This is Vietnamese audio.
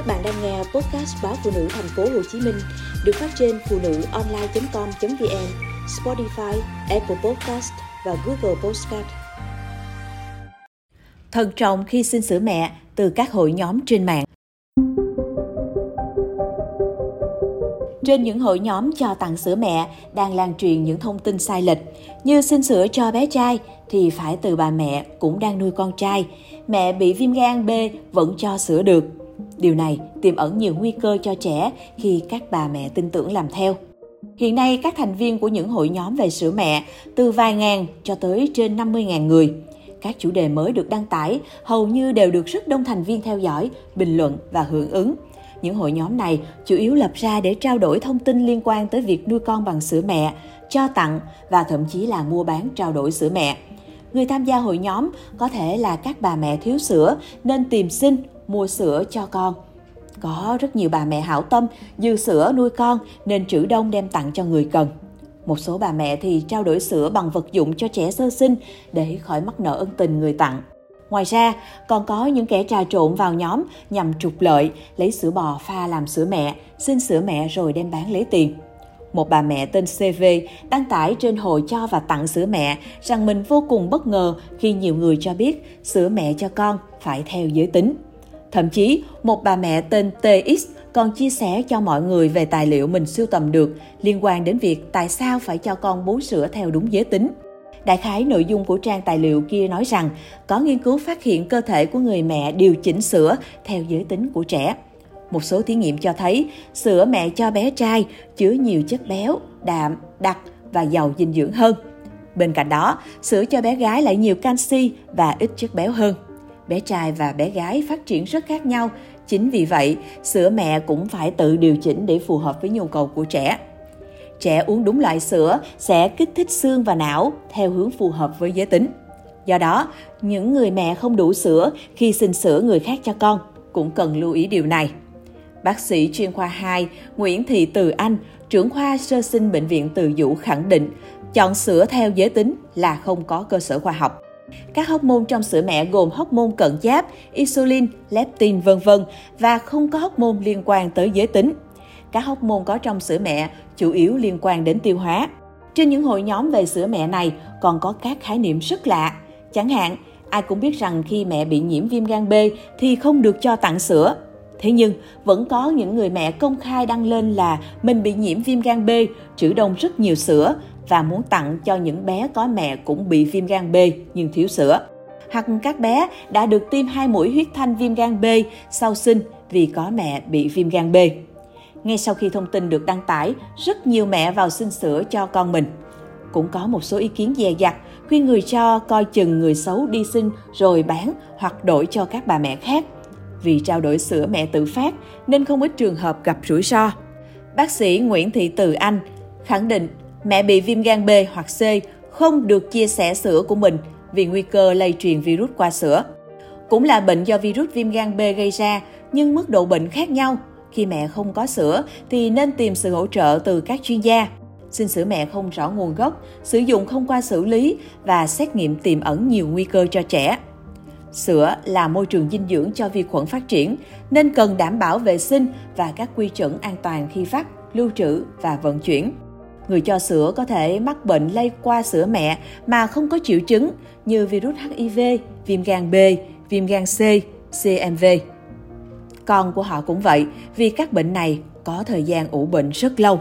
Các bạn đang nghe podcast báo phụ nữ thành phố Hồ Chí Minh được phát trên phụ nữ online.com.vn, Spotify, Apple Podcast và Google Podcast. Thận trọng khi xin sữa mẹ từ các hội nhóm trên mạng. Trên những hội nhóm cho tặng sữa mẹ đang lan truyền những thông tin sai lệch như xin sữa cho bé trai thì phải từ bà mẹ cũng đang nuôi con trai, mẹ bị viêm gan B vẫn cho sữa được. Điều này tiềm ẩn nhiều nguy cơ cho trẻ khi các bà mẹ tin tưởng làm theo. Hiện nay, các thành viên của những hội nhóm về sữa mẹ từ vài ngàn cho tới trên 50.000 người. Các chủ đề mới được đăng tải hầu như đều được rất đông thành viên theo dõi, bình luận và hưởng ứng. Những hội nhóm này chủ yếu lập ra để trao đổi thông tin liên quan tới việc nuôi con bằng sữa mẹ, cho tặng và thậm chí là mua bán trao đổi sữa mẹ. Người tham gia hội nhóm có thể là các bà mẹ thiếu sữa nên tìm xin mua sữa cho con. Có rất nhiều bà mẹ hảo tâm dư sữa nuôi con nên trữ đông đem tặng cho người cần. Một số bà mẹ thì trao đổi sữa bằng vật dụng cho trẻ sơ sinh để khỏi mắc nợ ân tình người tặng. Ngoài ra, còn có những kẻ trà trộn vào nhóm nhằm trục lợi, lấy sữa bò pha làm sữa mẹ, xin sữa mẹ rồi đem bán lấy tiền. Một bà mẹ tên CV đăng tải trên hội cho và tặng sữa mẹ rằng mình vô cùng bất ngờ khi nhiều người cho biết sữa mẹ cho con phải theo giới tính. Thậm chí, một bà mẹ tên TX còn chia sẻ cho mọi người về tài liệu mình sưu tầm được liên quan đến việc tại sao phải cho con bú sữa theo đúng giới tính. Đại khái nội dung của trang tài liệu kia nói rằng có nghiên cứu phát hiện cơ thể của người mẹ điều chỉnh sữa theo giới tính của trẻ. Một số thí nghiệm cho thấy sữa mẹ cho bé trai chứa nhiều chất béo, đạm, đặc và giàu dinh dưỡng hơn. Bên cạnh đó, sữa cho bé gái lại nhiều canxi và ít chất béo hơn. Bé trai và bé gái phát triển rất khác nhau, chính vì vậy, sữa mẹ cũng phải tự điều chỉnh để phù hợp với nhu cầu của trẻ. Trẻ uống đúng loại sữa sẽ kích thích xương và não theo hướng phù hợp với giới tính. Do đó, những người mẹ không đủ sữa khi xin sữa người khác cho con cũng cần lưu ý điều này. Bác sĩ chuyên khoa 2 Nguyễn Thị Từ Anh, trưởng khoa sơ sinh bệnh viện Từ Dũ khẳng định, chọn sữa theo giới tính là không có cơ sở khoa học. Các hormone trong sữa mẹ gồm hormone cận giáp, insulin, leptin vân vân và không có hormone liên quan tới giới tính. Các hormone có trong sữa mẹ chủ yếu liên quan đến tiêu hóa. Trên những hội nhóm về sữa mẹ này còn có các khái niệm rất lạ. Chẳng hạn, ai cũng biết rằng khi mẹ bị nhiễm viêm gan B thì không được cho tặng sữa. Thế nhưng, vẫn có những người mẹ công khai đăng lên là mình bị nhiễm viêm gan B, trữ đông rất nhiều sữa và muốn tặng cho những bé có mẹ cũng bị viêm gan B nhưng thiếu sữa. Hoặc các bé đã được tiêm hai mũi huyết thanh viêm gan B sau sinh vì có mẹ bị viêm gan B. Ngay sau khi thông tin được đăng tải, rất nhiều mẹ vào xin sữa cho con mình. Cũng có một số ý kiến dè dặt, khuyên người cho coi chừng người xấu đi xin rồi bán hoặc đổi cho các bà mẹ khác. Vì trao đổi sữa mẹ tự phát nên không ít trường hợp gặp rủi ro. Bác sĩ Nguyễn Thị Từ Anh khẳng định mẹ bị viêm gan B hoặc C không được chia sẻ sữa của mình vì nguy cơ lây truyền virus qua sữa. Cũng là bệnh do virus viêm gan B gây ra, nhưng mức độ bệnh khác nhau. Khi mẹ không có sữa thì nên tìm sự hỗ trợ từ các chuyên gia. Xin sữa mẹ không rõ nguồn gốc, sử dụng không qua xử lý và xét nghiệm tiềm ẩn nhiều nguy cơ cho trẻ. Sữa là môi trường dinh dưỡng cho vi khuẩn phát triển, nên cần đảm bảo vệ sinh và các quy chuẩn an toàn khi phát, lưu trữ và vận chuyển. Người cho sữa có thể mắc bệnh lây qua sữa mẹ mà không có triệu chứng như virus HIV, viêm gan B, viêm gan C, CMV. Con của họ cũng vậy vì các bệnh này có thời gian ủ bệnh rất lâu.